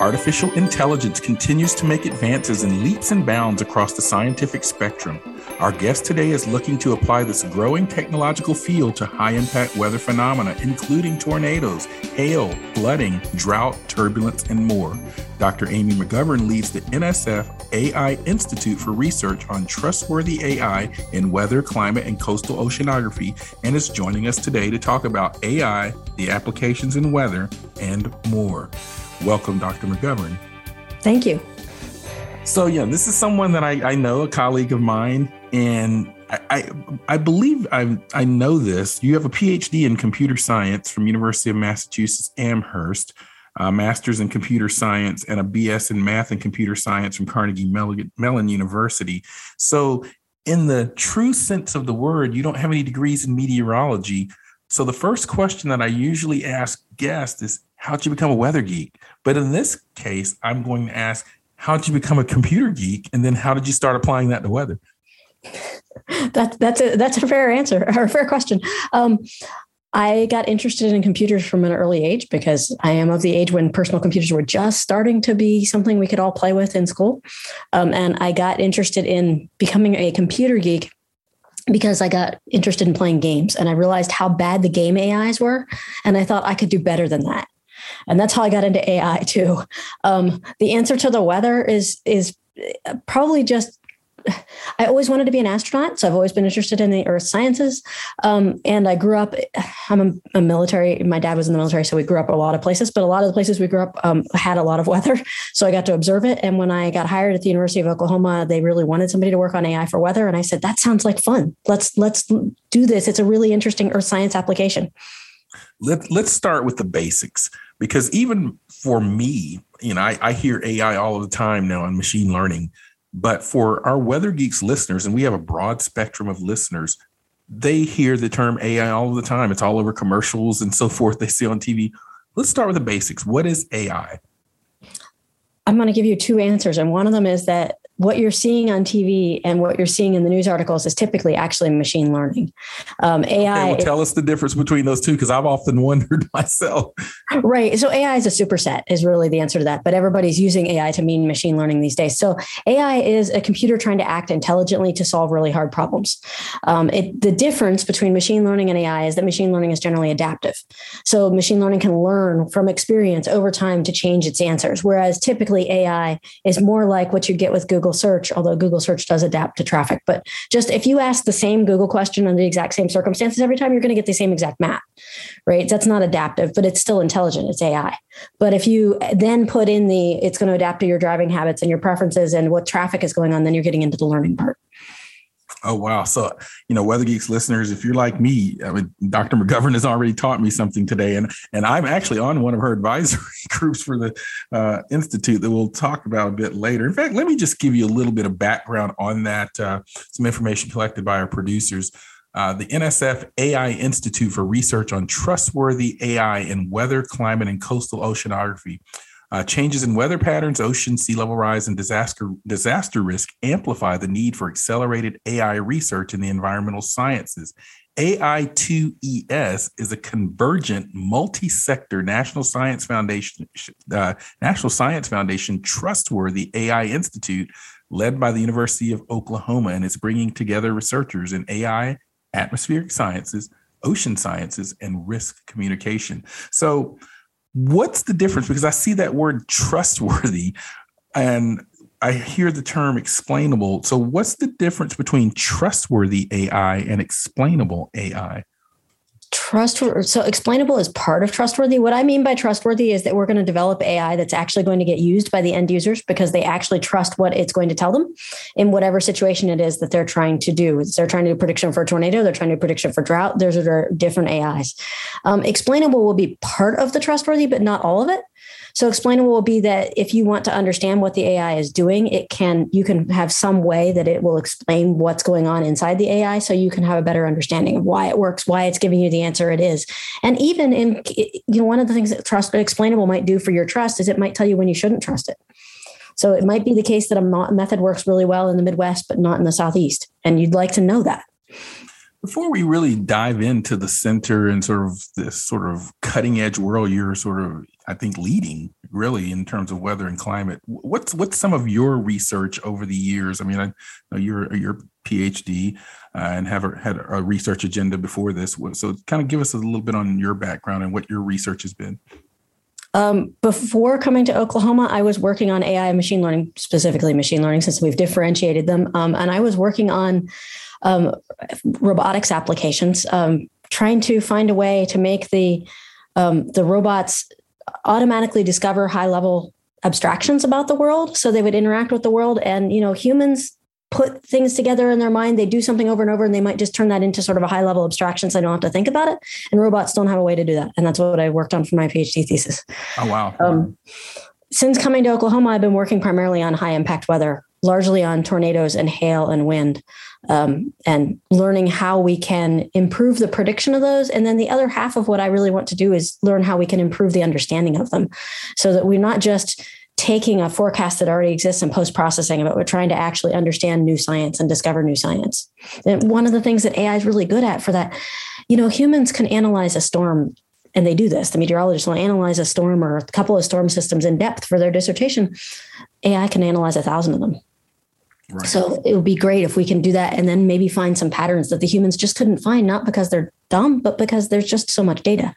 Artificial intelligence continues to make advances in leaps and bounds across the scientific spectrum. Our guest today is looking to apply this growing technological field to high impact weather phenomena, including tornadoes, hail, flooding, drought, turbulence, and more. Dr. Amy McGovern leads the NSF AI Institute for Research on Trustworthy AI in Weather, Climate, and Coastal Oceanography and is joining us today to talk about AI, the applications in weather, and more. Welcome, Dr. McGovern. Thank you. So, yeah, this is someone that I, I know, a colleague of mine, and I, I, I believe I, I know this. You have a PhD in computer science from University of Massachusetts Amherst, a master's in computer science, and a BS in math and computer science from Carnegie Mellon University. So, in the true sense of the word, you don't have any degrees in meteorology. So, the first question that I usually ask guests is how'd you become a weather geek? But in this case, I'm going to ask, how'd you become a computer geek? And then how did you start applying that to weather? That, that's a that's a fair answer or a fair question. Um, I got interested in computers from an early age because I am of the age when personal computers were just starting to be something we could all play with in school. Um, and I got interested in becoming a computer geek because I got interested in playing games and I realized how bad the game AIs were. And I thought I could do better than that and that's how I got into AI too. Um, the answer to the weather is is probably just I always wanted to be an astronaut, so I've always been interested in the earth sciences. Um, and I grew up, I'm a, a, military, my dad was in the military, so we grew up a lot of places, but a lot of the places we grew up um, had a lot of weather. So I got to observe it. And when I got hired at the University of Oklahoma, they really wanted somebody to work on AI for weather. And I said, that sounds like fun. Let's, let's do this. It's a really interesting earth science application. Let, let's start with the basics because even for me, you know, I, I hear AI all of the time now on machine learning, but for our Weather Geeks listeners, and we have a broad spectrum of listeners, they hear the term AI all the time. It's all over commercials and so forth they see on TV. Let's start with the basics. What is AI? I'm going to give you two answers. And one of them is that what you're seeing on TV and what you're seeing in the news articles is typically actually machine learning. Um, AI. Okay, well, tell us the difference between those two because I've often wondered myself. Right. So AI is a superset is really the answer to that. But everybody's using AI to mean machine learning these days. So AI is a computer trying to act intelligently to solve really hard problems. Um, it, the difference between machine learning and AI is that machine learning is generally adaptive. So machine learning can learn from experience over time to change its answers, whereas typically AI is more like what you get with Google Google search, although Google search does adapt to traffic. But just if you ask the same Google question under the exact same circumstances every time, you're going to get the same exact map, right? That's not adaptive, but it's still intelligent. It's AI. But if you then put in the, it's going to adapt to your driving habits and your preferences and what traffic is going on, then you're getting into the learning part. Oh wow! So you know, Weather Geeks listeners, if you're like me, I mean, Dr. McGovern has already taught me something today, and and I'm actually on one of her advisory groups for the uh, institute that we'll talk about a bit later. In fact, let me just give you a little bit of background on that. Uh, some information collected by our producers. Uh, the NSF AI Institute for Research on Trustworthy AI in Weather, Climate, and Coastal Oceanography uh, changes in weather patterns, ocean sea level rise, and disaster disaster risk amplify the need for accelerated AI research in the environmental sciences. AI2ES is a convergent multi-sector national science foundation uh, National Science Foundation trustworthy AI institute led by the University of Oklahoma and is bringing together researchers in AI, atmospheric sciences, ocean sciences and risk communication. So What's the difference? Because I see that word trustworthy and I hear the term explainable. So, what's the difference between trustworthy AI and explainable AI? Trustworthy so explainable is part of trustworthy? What i mean by trustworthy is that we're going to develop ai that's actually going to get used by the end users because they actually trust what it's going to tell them in whatever situation it is that they're trying to do. They're trying to do prediction for a tornado they're trying to do prediction for drought those are different ais um, explainable will be part of the trustworthy but not all of it so explainable will be that if you want to understand what the AI is doing, it can you can have some way that it will explain what's going on inside the AI so you can have a better understanding of why it works, why it's giving you the answer it is. And even in you know one of the things that trust explainable might do for your trust is it might tell you when you shouldn't trust it. So it might be the case that a method works really well in the Midwest, but not in the Southeast. And you'd like to know that. Before we really dive into the center and sort of this sort of cutting edge world you're sort of, I think, leading really in terms of weather and climate, what's what's some of your research over the years? I mean, I know you're you're PhD uh, and have a, had a research agenda before this. So, kind of give us a little bit on your background and what your research has been. Um, before coming to Oklahoma, I was working on AI and machine learning, specifically machine learning, since we've differentiated them. Um, and I was working on um, robotics applications, um, trying to find a way to make the um, the robots automatically discover high level abstractions about the world, so they would interact with the world. And you know, humans put things together in their mind. They do something over and over and they might just turn that into sort of a high level abstraction so they don't have to think about it. And robots don't have a way to do that. And that's what i worked on for my phd thesis. Oh wow. Um, since coming to oklahoma i've been working primarily on high impact weather largely on tornadoes and hail and wind um, and learning how we can improve the prediction of those. And then the other half of what I really want to do is learn how we can improve the understanding of them so that we're not just taking a forecast that already exists and post processing but we're trying to actually understand new science and discover new science. And one of the things that AI is really good at for that, you know, humans can analyze a storm and they do this. The meteorologists will analyze a storm or a couple of storm systems in depth for their dissertation. AI can analyze a thousand of them. Right. So it would be great if we can do that and then maybe find some patterns that the humans just couldn't find, not because they're dumb, but because there's just so much data.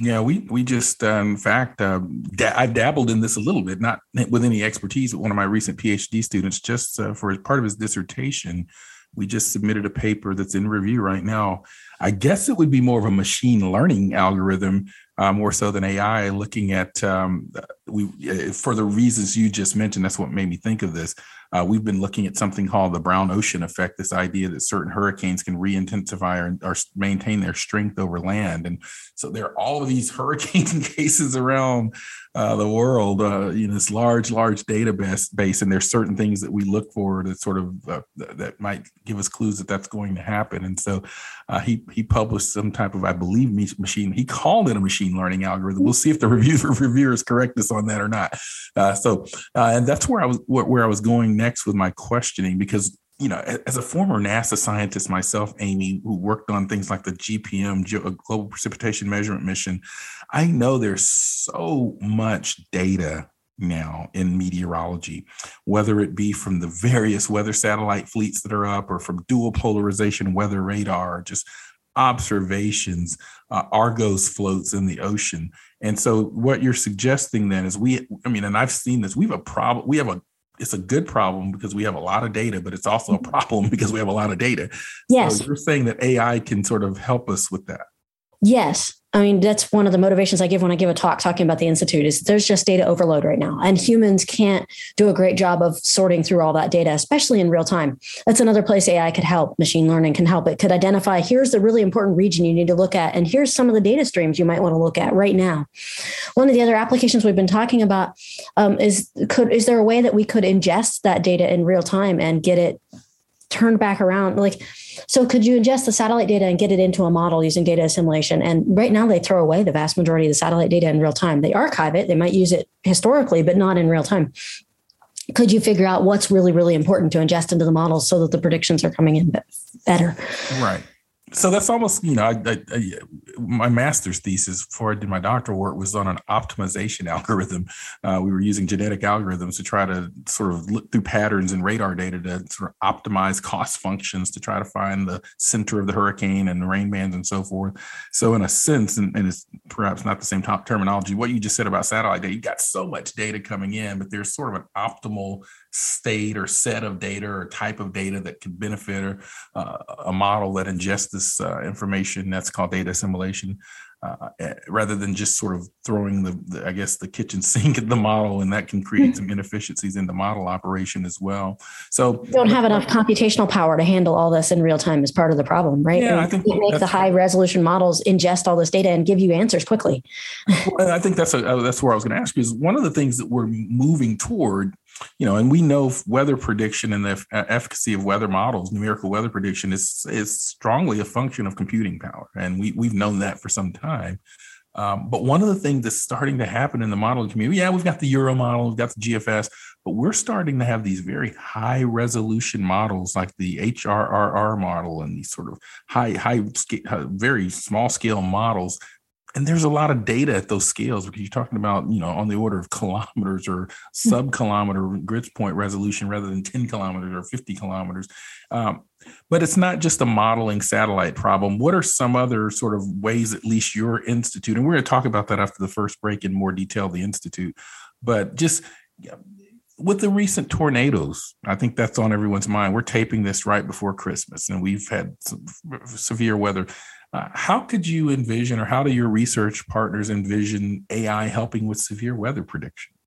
Yeah, we we just, uh, in fact, uh, da- I've dabbled in this a little bit, not with any expertise. But one of my recent PhD students, just uh, for part of his dissertation, we just submitted a paper that's in review right now. I guess it would be more of a machine learning algorithm, uh, more so than AI, looking at um, we uh, for the reasons you just mentioned. That's what made me think of this. Uh, we've been looking at something called the brown ocean effect, this idea that certain hurricanes can re-intensify or, or maintain their strength over land. And so there are all of these hurricane cases around uh, the world, uh, this large, large database base, and there's certain things that we look for that sort of uh, that might give us clues that that's going to happen. And so uh, he he published some type of, I believe, machine. He called it a machine learning algorithm. We'll see if the review reviewers correct us on that or not. Uh, so, uh, and that's where I was where I was going next with my questioning because you know, as a former NASA scientist myself, Amy, who worked on things like the GPM, Global Precipitation Measurement Mission, I know there's so much data now in meteorology, whether it be from the various weather satellite fleets that are up or from dual polarization weather radar, just observations, uh, Argos floats in the ocean. And so what you're suggesting then is we, I mean, and I've seen this, we have a problem, we have a it's a good problem because we have a lot of data, but it's also a mm-hmm. problem because we have a lot of data. Yes. So you're saying that AI can sort of help us with that. Yes. I mean, that's one of the motivations I give when I give a talk talking about the Institute is there's just data overload right now. And humans can't do a great job of sorting through all that data, especially in real time. That's another place AI could help. Machine learning can help. It could identify here's the really important region you need to look at. And here's some of the data streams you might want to look at right now. One of the other applications we've been talking about um, is could is there a way that we could ingest that data in real time and get it turned back around? Like so could you ingest the satellite data and get it into a model using data assimilation? And right now they throw away the vast majority of the satellite data in real time. They archive it, they might use it historically, but not in real time. Could you figure out what's really, really important to ingest into the models so that the predictions are coming in better? Right so that's almost you know I, I, I, my master's thesis before i did my doctoral work was on an optimization algorithm. Uh, we were using genetic algorithms to try to sort of look through patterns in radar data to sort of optimize cost functions to try to find the center of the hurricane and the rain bands and so forth. So in a sense and, and it's perhaps not the same top terminology what you just said about satellite data you got so much data coming in but there's sort of an optimal state or set of data or type of data that could benefit or uh, a model that ingests this uh, information. That's called data assimilation. Uh, eh, rather than just sort of throwing the, the, I guess the kitchen sink at the model, and that can create some inefficiencies in the model operation as well. So you don't have enough computational power to handle all this in real time is part of the problem, right? Yeah, and I think make the high resolution models ingest all this data and give you answers quickly. I think that's a, that's where I was going to ask you is one of the things that we're moving toward you know, and we know weather prediction and the efficacy of weather models, numerical weather prediction is is strongly a function of computing power, and we we've known that for some time. Um, but one of the things that's starting to happen in the modeling community, yeah, we've got the Euro model, we've got the GFS, but we're starting to have these very high resolution models like the HRRR model and these sort of high, high, very small scale models and there's a lot of data at those scales because you're talking about you know on the order of kilometers or hmm. sub kilometer grid point resolution rather than 10 kilometers or 50 kilometers um, but it's not just a modeling satellite problem what are some other sort of ways at least your institute and we're going to talk about that after the first break in more detail the institute but just with the recent tornadoes, I think that's on everyone's mind. We're taping this right before Christmas, and we've had severe weather. Uh, how could you envision, or how do your research partners envision AI helping with severe weather prediction?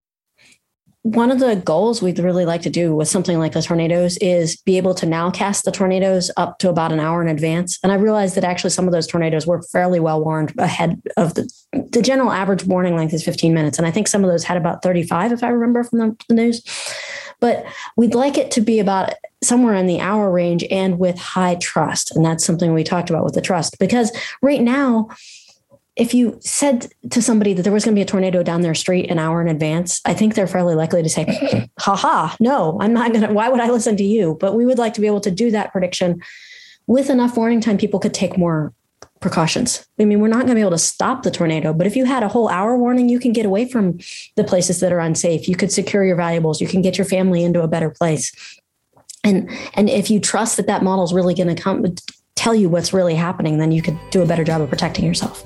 One of the goals we'd really like to do with something like the tornadoes is be able to now cast the tornadoes up to about an hour in advance. And I realized that actually some of those tornadoes were fairly well warned ahead of the the general average warning length is 15 minutes. And I think some of those had about 35, if I remember from the, the news. But we'd like it to be about somewhere in the hour range and with high trust. And that's something we talked about with the trust. Because right now, if you said to somebody that there was going to be a tornado down their street an hour in advance, I think they're fairly likely to say, "Ha ha, no, I'm not going to. Why would I listen to you? But we would like to be able to do that prediction with enough warning time. People could take more precautions. I mean, we're not going to be able to stop the tornado, but if you had a whole hour warning, you can get away from the places that are unsafe. You could secure your valuables. You can get your family into a better place. And and if you trust that that model is really going to come tell you what's really happening, then you could do a better job of protecting yourself.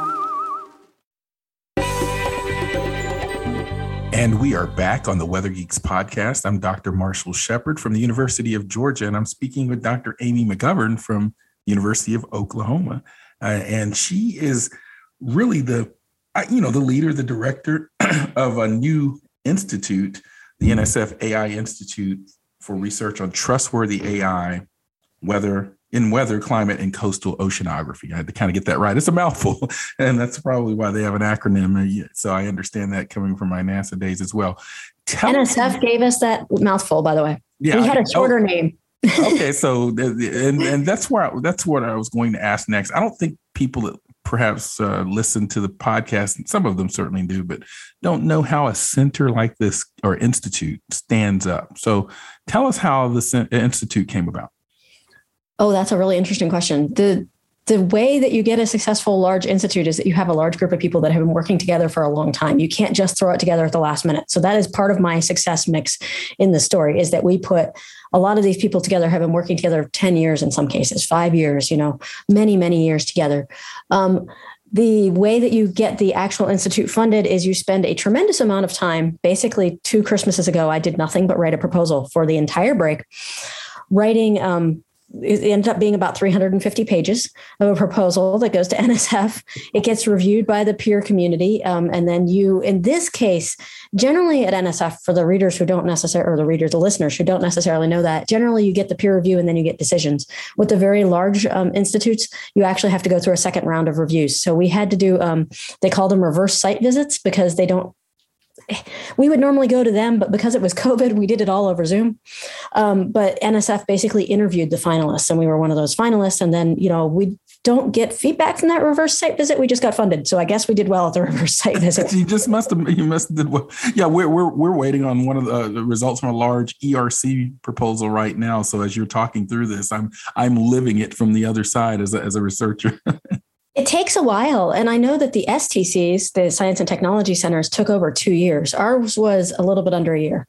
And we are back on the Weather Geeks podcast. I'm Dr. Marshall Shepard from the University of Georgia, and I'm speaking with Dr. Amy McGovern from the University of Oklahoma. Uh, and she is really the, you know, the leader, the director of a new institute, the NSF AI Institute for Research on Trustworthy AI, Weather in weather, climate, and coastal oceanography. I had to kind of get that right. It's a mouthful, and that's probably why they have an acronym. So I understand that coming from my NASA days as well. Tell NSF me, gave us that mouthful, by the way. Yeah, we had a shorter oh, name. okay, so and and that's where I, that's what I was going to ask next. I don't think people that perhaps uh, listen to the podcast, some of them certainly do, but don't know how a center like this or institute stands up. So tell us how the institute came about. Oh, that's a really interesting question. The the way that you get a successful large institute is that you have a large group of people that have been working together for a long time. You can't just throw it together at the last minute. So that is part of my success mix in the story is that we put a lot of these people together have been working together 10 years in some cases, five years, you know, many, many years together. Um, the way that you get the actual institute funded is you spend a tremendous amount of time. Basically, two Christmases ago, I did nothing but write a proposal for the entire break, writing um, it ended up being about 350 pages of a proposal that goes to NSF. It gets reviewed by the peer community. Um, and then you, in this case, generally at NSF, for the readers who don't necessarily, or the readers, the listeners who don't necessarily know that, generally you get the peer review and then you get decisions. With the very large um, institutes, you actually have to go through a second round of reviews. So we had to do, um, they call them reverse site visits because they don't we would normally go to them, but because it was COVID, we did it all over Zoom. Um, but NSF basically interviewed the finalists, and we were one of those finalists. And then, you know, we don't get feedback from that reverse site visit. We just got funded, so I guess we did well at the reverse site visit. you just must have you must have did well. Yeah, we're we're we're waiting on one of the, the results from a large ERC proposal right now. So as you're talking through this, I'm I'm living it from the other side as a, as a researcher. It takes a while. And I know that the STCs, the Science and Technology Centers, took over two years. Ours was a little bit under a year.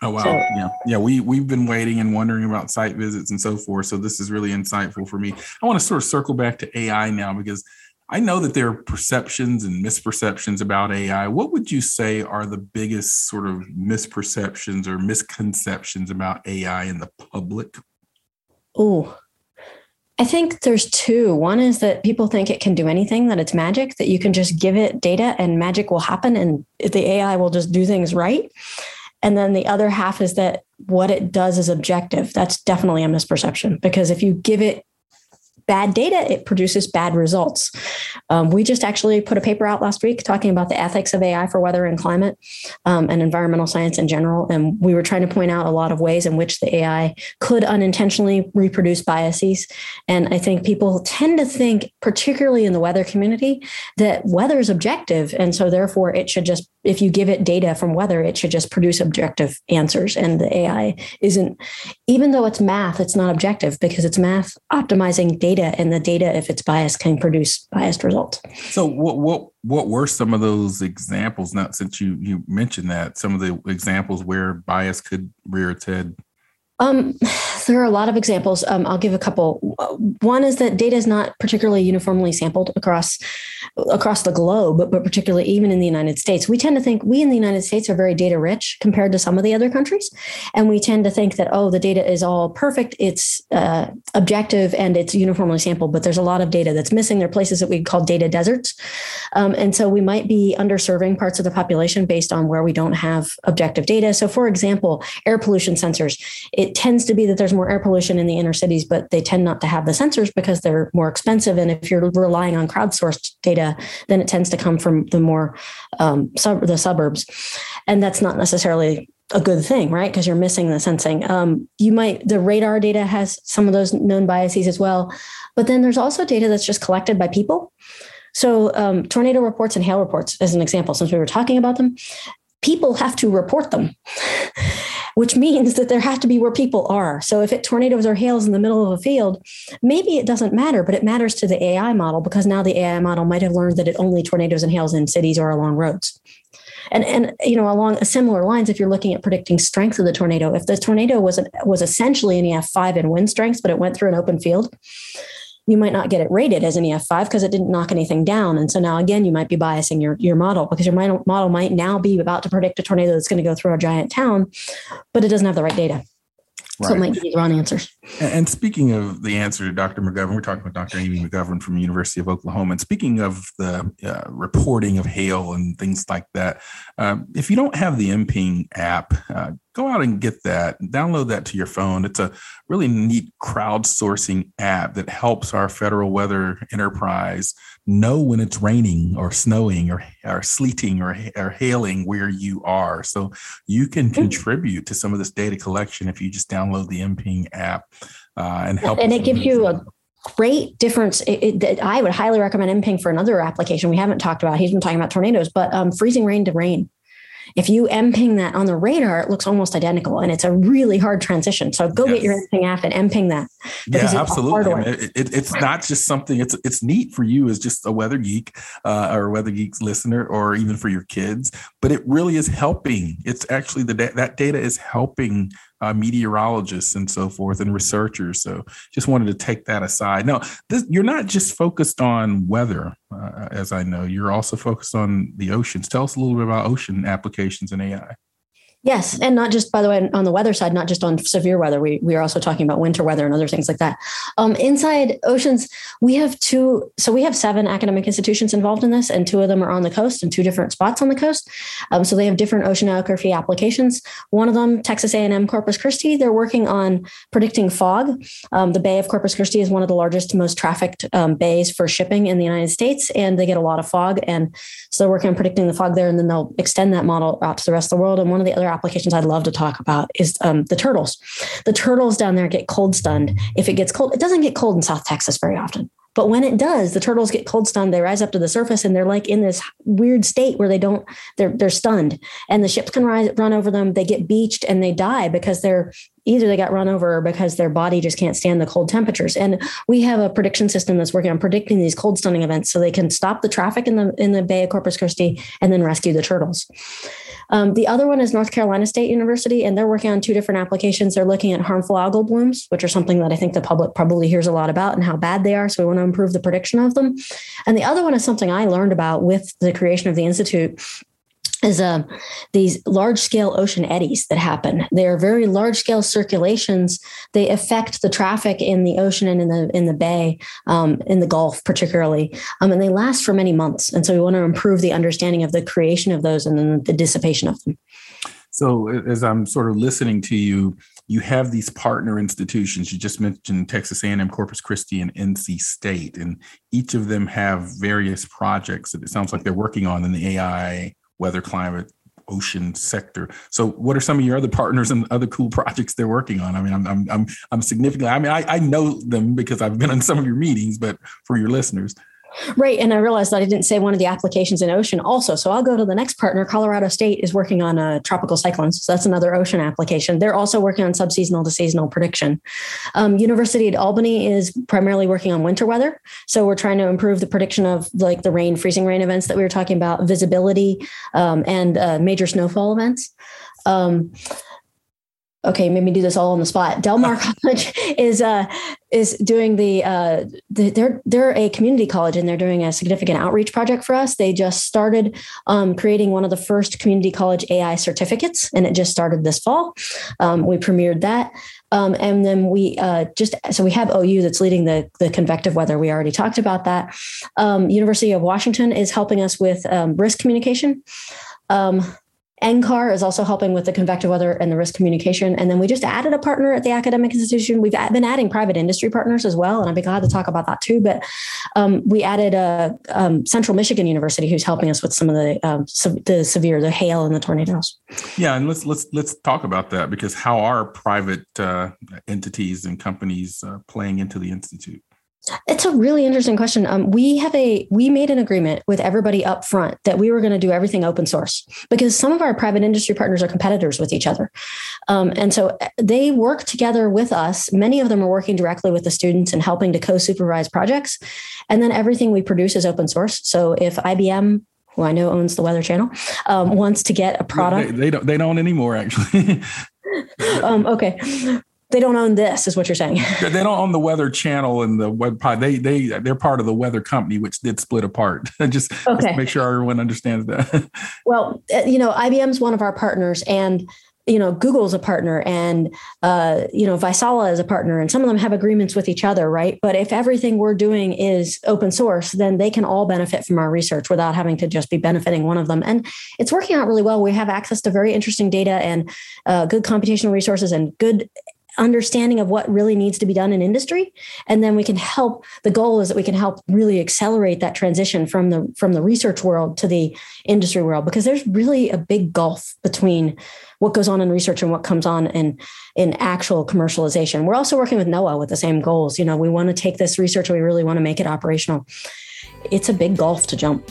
Oh wow. So, yeah. Yeah. We we've been waiting and wondering about site visits and so forth. So this is really insightful for me. I want to sort of circle back to AI now because I know that there are perceptions and misperceptions about AI. What would you say are the biggest sort of misperceptions or misconceptions about AI in the public? Oh, I think there's two. One is that people think it can do anything, that it's magic, that you can just give it data and magic will happen and the AI will just do things right. And then the other half is that what it does is objective. That's definitely a misperception because if you give it bad data, it produces bad results. Um, we just actually put a paper out last week talking about the ethics of AI for weather and climate um, and environmental science in general. And we were trying to point out a lot of ways in which the AI could unintentionally reproduce biases. And I think people tend to think, particularly in the weather community, that weather is objective. And so therefore it should just, if you give it data from weather, it should just produce objective answers. And the AI isn't, even though it's math, it's not objective because it's math optimizing data and the data if it's biased can produce biased results so what what what were some of those examples Not since you you mentioned that some of the examples where bias could rear its head um, there are a lot of examples. Um, I'll give a couple. One is that data is not particularly uniformly sampled across across the globe, but, particularly even in the United States. We tend to think we in the United States are very data rich compared to some of the other countries, and we tend to think that oh, the data is all perfect, it's uh, objective, and it's uniformly sampled. But there's a lot of data that's missing. There are places that we call data deserts, um, and so we might be underserving parts of the population based on where we don't have objective data. So, for example, air pollution sensors. It tends to be that there's more air pollution in the inner cities, but they tend not to have the sensors because they're more expensive. And if you're relying on crowdsourced data, then it tends to come from the more um, sub- the suburbs, and that's not necessarily a good thing, right? Because you're missing the sensing. Um, you might the radar data has some of those known biases as well, but then there's also data that's just collected by people. So um, tornado reports and hail reports, as an example, since we were talking about them, people have to report them which means that there have to be where people are. So if it tornadoes or hails in the middle of a field, maybe it doesn't matter, but it matters to the AI model because now the AI model might have learned that it only tornadoes and hails in cities or along roads. And, and you know along similar lines if you're looking at predicting strength of the tornado if the tornado was an, was essentially an ef5 in wind strengths but it went through an open field you might not get it rated as an EF5 because it didn't knock anything down. And so now again, you might be biasing your, your model because your model might now be about to predict a tornado that's going to go through a giant town, but it doesn't have the right data. Right. So it might be the wrong answers. And speaking of the answer to Dr. McGovern, we're talking about Dr. Amy McGovern from the University of Oklahoma. And speaking of the uh, reporting of hail and things like that, um, if you don't have the MPing app, uh, go out and get that. Download that to your phone. It's a really neat crowdsourcing app that helps our federal weather enterprise know when it's raining or snowing or, or sleeting or, or hailing where you are. So you can contribute to some of this data collection if you just download the MPing app uh, and help. And it gives you a great difference. It, it, I would highly recommend MPing for another application we haven't talked about. He's been talking about tornadoes, but um, freezing rain to rain. If you MPing that on the radar, it looks almost identical and it's a really hard transition. So go yes. get your MPing app and MPing that. Yeah, absolutely. It, it, it's not just something, it's it's neat for you as just a weather geek uh, or weather geeks listener, or even for your kids, but it really is helping. It's actually the that data is helping uh, meteorologists and so forth and researchers. So just wanted to take that aside. Now, this, you're not just focused on weather, uh, as I know, you're also focused on the oceans. Tell us a little bit about ocean applications in AI. Yes, and not just by the way on the weather side, not just on severe weather. We we are also talking about winter weather and other things like that. Um, inside oceans, we have two. So we have seven academic institutions involved in this, and two of them are on the coast and two different spots on the coast. Um, so they have different oceanography applications. One of them, Texas A&M Corpus Christi, they're working on predicting fog. Um, the Bay of Corpus Christi is one of the largest, most trafficked um, bays for shipping in the United States, and they get a lot of fog. And so they're working on predicting the fog there, and then they'll extend that model out to the rest of the world. And one of the other applications I'd love to talk about is um, the turtles. The turtles down there get cold stunned. If it gets cold, it doesn't get cold in South Texas very often. But when it does, the turtles get cold stunned. They rise up to the surface and they're like in this weird state where they don't, they're, they're stunned and the ships can rise, run over them. They get beached and they die because they're either they got run over because their body just can't stand the cold temperatures. And we have a prediction system that's working on predicting these cold stunning events so they can stop the traffic in the, in the Bay of Corpus Christi and then rescue the turtles. Um, the other one is North Carolina State University, and they're working on two different applications. They're looking at harmful algal blooms, which are something that I think the public probably hears a lot about and how bad they are. So we want to improve the prediction of them. And the other one is something I learned about with the creation of the Institute is uh, these large scale ocean eddies that happen. They are very large scale circulations. They affect the traffic in the ocean and in the in the bay, um, in the Gulf particularly, um, and they last for many months. And so we want to improve the understanding of the creation of those and then the dissipation of them. So as I'm sort of listening to you, you have these partner institutions. You just mentioned Texas A&M, Corpus Christi, and NC State, and each of them have various projects that it sounds like they're working on in the AI weather, climate, ocean sector. So, what are some of your other partners and other cool projects they're working on? I mean, I'm I'm I'm, I'm significantly. I mean, I, I know them because I've been in some of your meetings, but for your listeners. Right. And I realized that I didn't say one of the applications in ocean also. So I'll go to the next partner. Colorado State is working on a tropical cyclones. So that's another ocean application. They're also working on subseasonal to seasonal prediction. Um, University at Albany is primarily working on winter weather. So we're trying to improve the prediction of like the rain, freezing rain events that we were talking about, visibility, um, and uh, major snowfall events. Um, okay, made me do this all on the spot. Del Mar College is uh, is doing the, uh, the, they're they're a community college and they're doing a significant outreach project for us. They just started um, creating one of the first community college AI certificates, and it just started this fall. Um, we premiered that. Um, and then we uh, just so we have OU that's leading the the convective weather. We already talked about that. Um, University of Washington is helping us with um, risk communication. Um, NCAR is also helping with the convective weather and the risk communication. And then we just added a partner at the academic institution. We've been adding private industry partners as well. And I'd be glad to talk about that too. But um, we added a um, Central Michigan University who's helping us with some of the um, the severe, the hail and the tornadoes. Yeah. And let's, let's, let's talk about that because how are private uh, entities and companies uh, playing into the Institute? It's a really interesting question. Um, we have a we made an agreement with everybody up front that we were going to do everything open source because some of our private industry partners are competitors with each other, um, and so uh, they work together with us. Many of them are working directly with the students and helping to co-supervise projects, and then everything we produce is open source. So if IBM who I know owns the Weather Channel, um, wants to get a product. They, they, don't. They don't anymore, actually. um, okay, they don't own this is what you're saying. They don't own the weather channel and the web pod. They they they're part of the weather company which did split apart. Just, okay. just make sure everyone understands that. Well uh, you know ibm's one of our partners and you know google's a partner and uh, you know vaisala is a partner and some of them have agreements with each other right? But if everything we're doing is open source then they can all benefit from our research without having to just be benefiting one of them. And it's working out really well. We have access to very interesting data and uh, good computational resources and good understanding of what really needs to be done in industry. And then we can help the goal is that we can help really accelerate that transition from the from the research world to the industry world because there's really a big gulf between what goes on in research and what comes on in in actual commercialization. We're also working with noaa with the same goals. You know we want to take this research we really want to make it operational. It's a big gulf to jump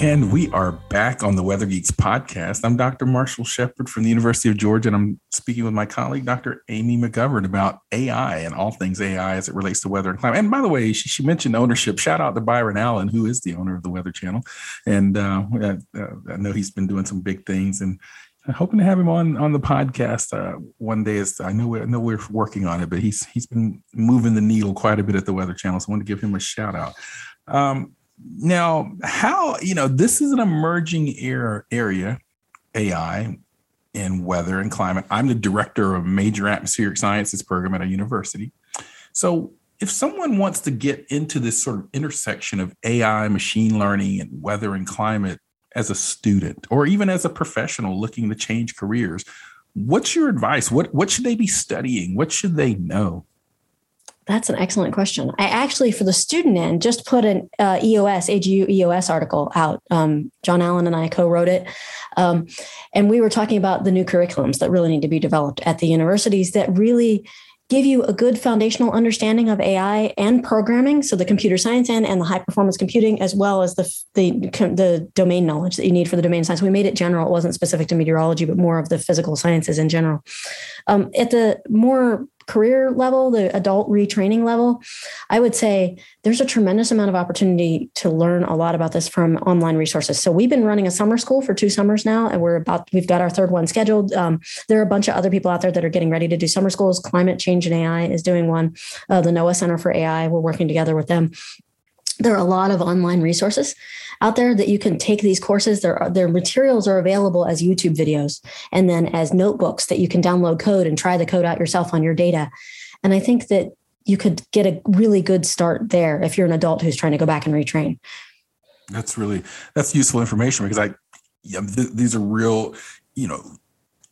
And we are back on the Weather Geeks podcast. I'm Dr. Marshall Shepard from the University of Georgia, and I'm speaking with my colleague, Dr. Amy McGovern, about AI and all things AI as it relates to weather and climate. And by the way, she, she mentioned ownership. Shout out to Byron Allen, who is the owner of the Weather Channel. And uh, I, uh, I know he's been doing some big things and I'm hoping to have him on on the podcast uh, one day. I know I know we're working on it, but he's he's been moving the needle quite a bit at the Weather Channel. So I want to give him a shout out. Um, now, how you know this is an emerging era area, AI, in weather and climate. I'm the director of a major atmospheric sciences program at a university. So, if someone wants to get into this sort of intersection of AI, machine learning, and weather and climate as a student or even as a professional looking to change careers, what's your advice? What what should they be studying? What should they know? That's an excellent question. I actually, for the student end, just put an uh, EOS, AGU EOS article out. Um, John Allen and I co wrote it. Um, and we were talking about the new curriculums that really need to be developed at the universities that really give you a good foundational understanding of AI and programming, so the computer science end and the high performance computing, as well as the, the the domain knowledge that you need for the domain science. We made it general; it wasn't specific to meteorology, but more of the physical sciences in general. Um, at the more career level, the adult retraining level, I would say there's a tremendous amount of opportunity to learn a lot about this from online resources. So we've been running a summer school for two summers now, and we're about we've got our third one scheduled. Um, there are a bunch of other people out there that are getting ready to do summer schools. Climate Change and AI is doing one. Uh, the NOAA Center for AI, we're working together with them there are a lot of online resources out there that you can take these courses. Their, their materials are available as YouTube videos and then as notebooks that you can download code and try the code out yourself on your data. And I think that you could get a really good start there if you're an adult who's trying to go back and retrain. That's really that's useful information because I yeah, th- these are real, you know,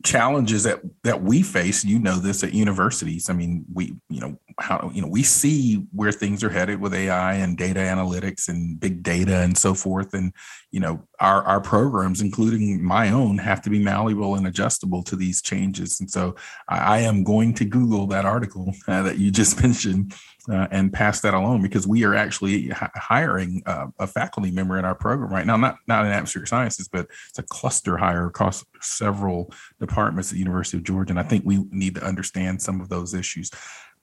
challenges that that we face you know this at universities i mean we you know how you know we see where things are headed with ai and data analytics and big data and so forth and you know our our programs including my own have to be malleable and adjustable to these changes and so i, I am going to google that article uh, that you just mentioned uh, and pass that along because we are actually h- hiring a faculty member in our program right now. Not not in atmospheric sciences, but it's a cluster hire across several departments at the University of Georgia, and I think we need to understand some of those issues.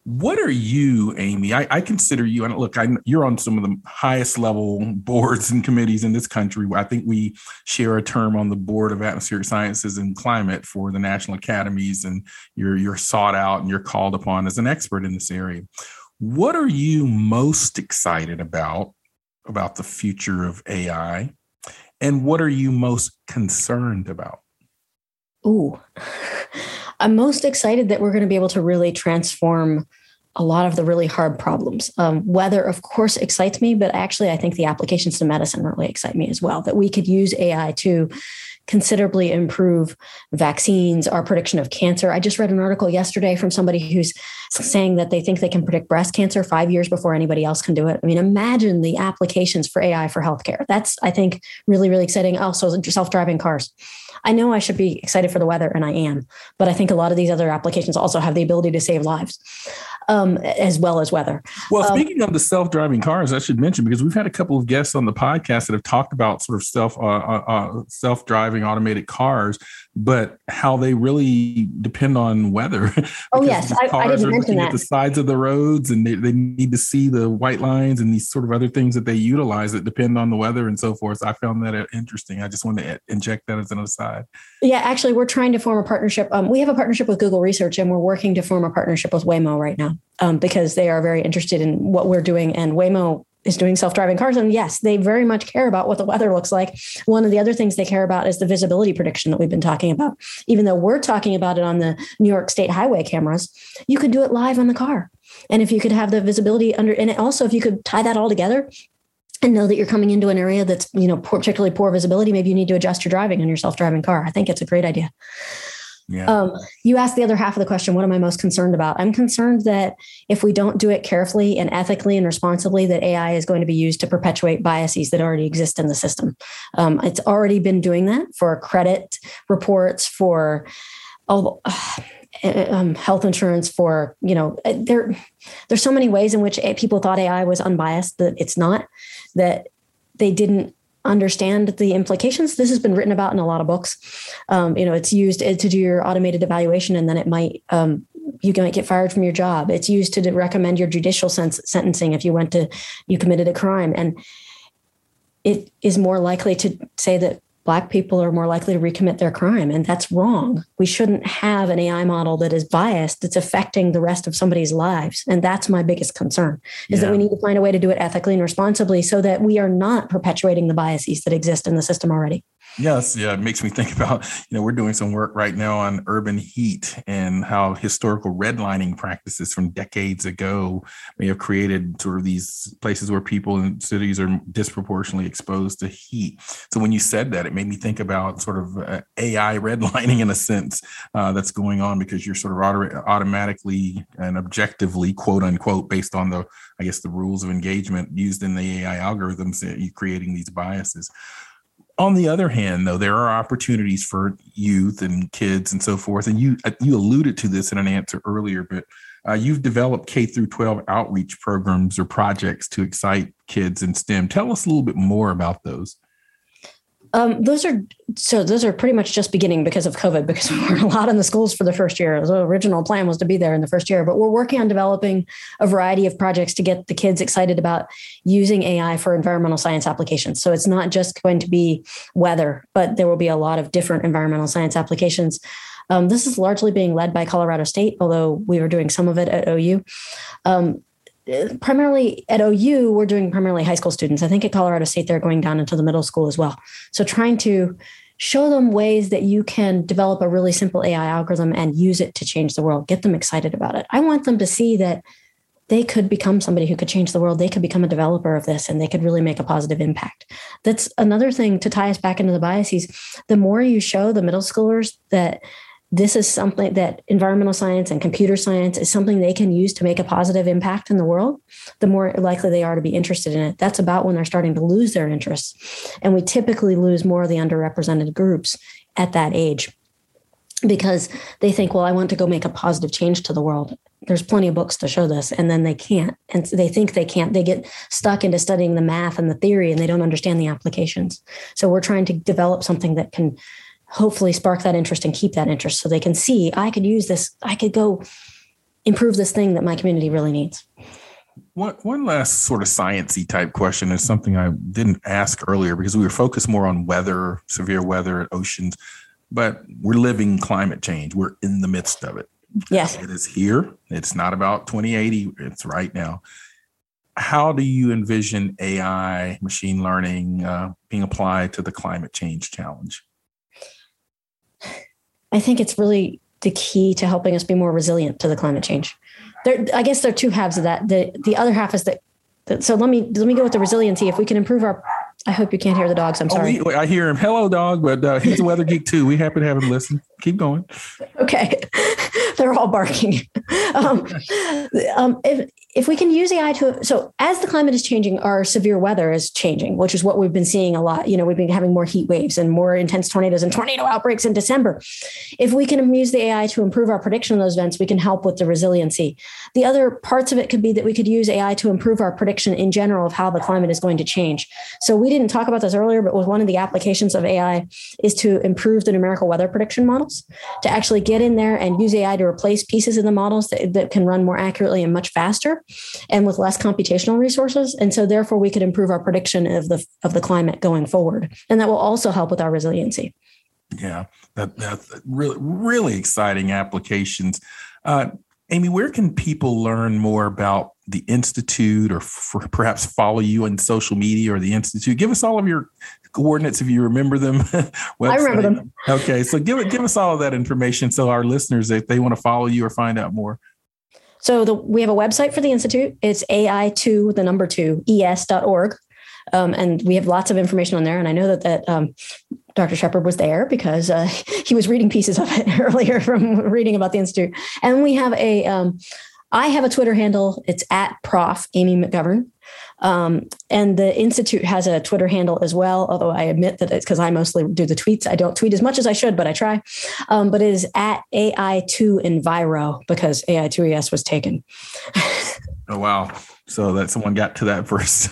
What are you, Amy? I, I consider you, and look, I, you're on some of the highest level boards and committees in this country. I think we share a term on the board of atmospheric sciences and climate for the national academies, and you're you're sought out and you're called upon as an expert in this area. What are you most excited about about the future of AI? And what are you most concerned about? Ooh, I'm most excited that we're going to be able to really transform a lot of the really hard problems. Um, weather, of course, excites me, but actually, I think the applications to medicine really excite me as well. That we could use AI to considerably improve vaccines, our prediction of cancer. I just read an article yesterday from somebody who's saying that they think they can predict breast cancer five years before anybody else can do it. I mean, imagine the applications for AI for healthcare. That's, I think, really, really exciting. Also, self driving cars. I know I should be excited for the weather, and I am, but I think a lot of these other applications also have the ability to save lives um, as well as weather. Well, um, speaking of the self-driving cars, I should mention because we've had a couple of guests on the podcast that have talked about sort of self uh, uh, uh self-driving automated cars, but how they really depend on weather. oh yes, I, I, didn't mention that. At the sides of the roads, and they, they need to see the white lines and these sort of other things that they utilize that depend on the weather and so forth. So I found that interesting. I just wanted to inject that as an aside. Yeah, actually, we're trying to form a partnership. Um, we have a partnership with Google Research, and we're working to form a partnership with Waymo right now um, because they are very interested in what we're doing. And Waymo is doing self-driving cars and yes they very much care about what the weather looks like. One of the other things they care about is the visibility prediction that we've been talking about. Even though we're talking about it on the new york state highway cameras you could do it live on the car. And if you could have the visibility under and also if you could tie that all together and know that you're coming into an area that's you know particularly poor visibility maybe you need to adjust your driving on your self-driving car. I think it's a great idea yeah. Um, you asked the other half of the question, what am I most concerned about? I'm concerned that if we don't do it carefully and ethically and responsibly, that AI is going to be used to perpetuate biases that already exist in the system. Um, it's already been doing that for credit reports, for oh, uh, um, health insurance, for you know, uh, there there's so many ways in which people thought AI was unbiased that it's not. That they didn't understand the implications. This has been written about in a lot of books. Um, you know, it's used to do your automated evaluation, and then it might um, you might get fired from your job. It's used to recommend your judicial sentencing if you went to you committed a crime, and it is more likely to say that black people are more likely to recommit their crime and that's wrong we shouldn't have an ai model that is biased that's affecting the rest of somebody's lives and that's my biggest concern is yeah. that we need to find a way to do it ethically and responsibly so that we are not perpetuating the biases that exist in the system already Yes, yeah, it makes me think about, you know, we're doing some work right now on urban heat and how historical redlining practices from decades ago may have created sort of these places where people in cities are disproportionately exposed to heat. So when you said that, it made me think about sort of uh, AI redlining in a sense uh, that's going on because you're sort of auto- automatically and objectively, quote unquote, based on the, I guess, the rules of engagement used in the AI algorithms, creating these biases. On the other hand, though, there are opportunities for youth and kids and so forth. And you uh, you alluded to this in an answer earlier, but uh, you've developed K through 12 outreach programs or projects to excite kids in STEM. Tell us a little bit more about those. Um, those are so those are pretty much just beginning because of COVID, because we weren't allowed in the schools for the first year. The original plan was to be there in the first year, but we're working on developing a variety of projects to get the kids excited about using AI for environmental science applications. So it's not just going to be weather, but there will be a lot of different environmental science applications. Um, this is largely being led by Colorado State, although we were doing some of it at OU. Um, primarily at OU, we're doing primarily high school students. I think at Colorado State, they're going down into the middle school as well. So trying to show them ways that you can develop a really simple AI algorithm and use it to change the world, get them excited about it. I want them to see that they could become somebody who could change the world. They could become a developer of this and they could really make a positive impact. That's another thing to tie us back into the biases. The more you show the middle schoolers that this is something that environmental science and computer science is something they can use to make a positive impact in the world, the more likely they are to be interested in it. That's about when they're starting to lose their interests. And we typically lose more of the underrepresented groups at that age because they think, well, I want to go make a positive change to the world. There's plenty of books to show this, and then they can't. And they think they can't. They get stuck into studying the math and the theory, and they don't understand the applications. So we're trying to develop something that can hopefully spark that interest and keep that interest so they can see I could use this, I could go improve this thing that my community really needs. One, one last sort of sciency type question is something I didn't ask earlier because we were focused more on weather, severe weather at oceans, but we're living climate change. We're in the midst of it. Yes. It is here. It's not about 2080. It's right now. How do you envision AI, machine learning uh, being applied to the climate change challenge? I think it's really the key to helping us be more resilient to the climate change. There, I guess there are two halves of that. The the other half is that, that so let me let me go with the resiliency. If we can improve our I hope you can't hear the dogs. I'm sorry. Oh, we, I hear him. Hello, dog. But uh, he's a weather geek too. We happen to have him listen. Keep going. Okay, they're all barking. Um, um, if if we can use AI to so as the climate is changing, our severe weather is changing, which is what we've been seeing a lot. You know, we've been having more heat waves and more intense tornadoes and tornado outbreaks in December. If we can use the AI to improve our prediction of those events, we can help with the resiliency. The other parts of it could be that we could use AI to improve our prediction in general of how the climate is going to change. So we didn't talk about this earlier, but one of the applications of AI is to improve the numerical weather prediction models, to actually get in there and use AI to replace pieces in the models that, that can run more accurately and much faster and with less computational resources. And so therefore we could improve our prediction of the of the climate going forward. And that will also help with our resiliency. Yeah, that, that's really, really exciting applications. Uh, Amy, where can people learn more about the Institute or perhaps follow you on social media or the Institute? Give us all of your coordinates if you remember them. I remember them. Okay. So give it, give us all of that information so our listeners, if they want to follow you or find out more. So the, we have a website for the Institute. It's AI2, the number two, es.org. Um, and we have lots of information on there. And I know that that um, Dr. Shepherd was there because uh, he was reading pieces of it earlier from reading about the institute. And we have a, um, I have a Twitter handle. It's at Prof. Amy McGovern. Um, and the Institute has a Twitter handle as well, although I admit that it's because I mostly do the tweets. I don't tweet as much as I should, but I try. Um, but it is at AI2 Enviro because AI2ES was taken. oh, wow. So that someone got to that first.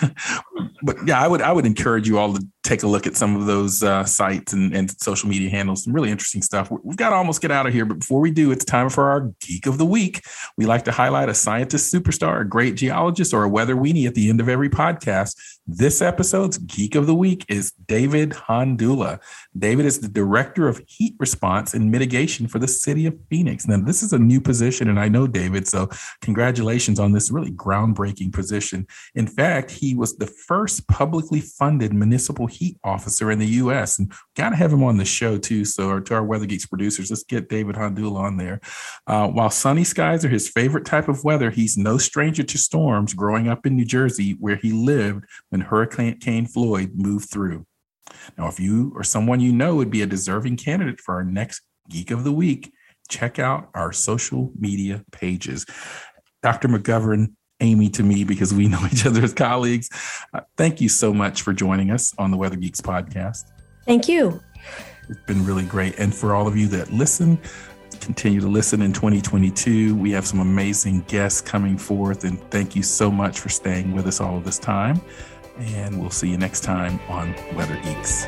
but yeah, I would I would encourage you all to take a look at some of those uh, sites and, and social media handles. Some really interesting stuff. We've got to almost get out of here, but before we do, it's time for our geek of the week. We like to highlight a scientist superstar, a great geologist, or a weather weenie at the end of every podcast. This episode's geek of the week is David Hondula. David is the director of heat response and mitigation for the city of Phoenix. Now, this is a new position, and I know David, so congratulations on this really groundbreaking position. In fact, he was the first publicly funded municipal heat officer in the U.S. And got to have him on the show too. So, to our Weather Geeks producers, let's get David Hondula on there. Uh, while sunny skies are his favorite type of weather, he's no stranger to storms. Growing up in New Jersey, where he lived when Hurricane Floyd moved through. Now, if you or someone you know would be a deserving candidate for our next Geek of the Week, check out our social media pages. Dr. McGovern, Amy to me because we know each other as colleagues. Uh, thank you so much for joining us on the Weather Geeks podcast. Thank you. It's been really great. And for all of you that listen, continue to listen in 2022. We have some amazing guests coming forth. And thank you so much for staying with us all this time. And we'll see you next time on Weather Geeks.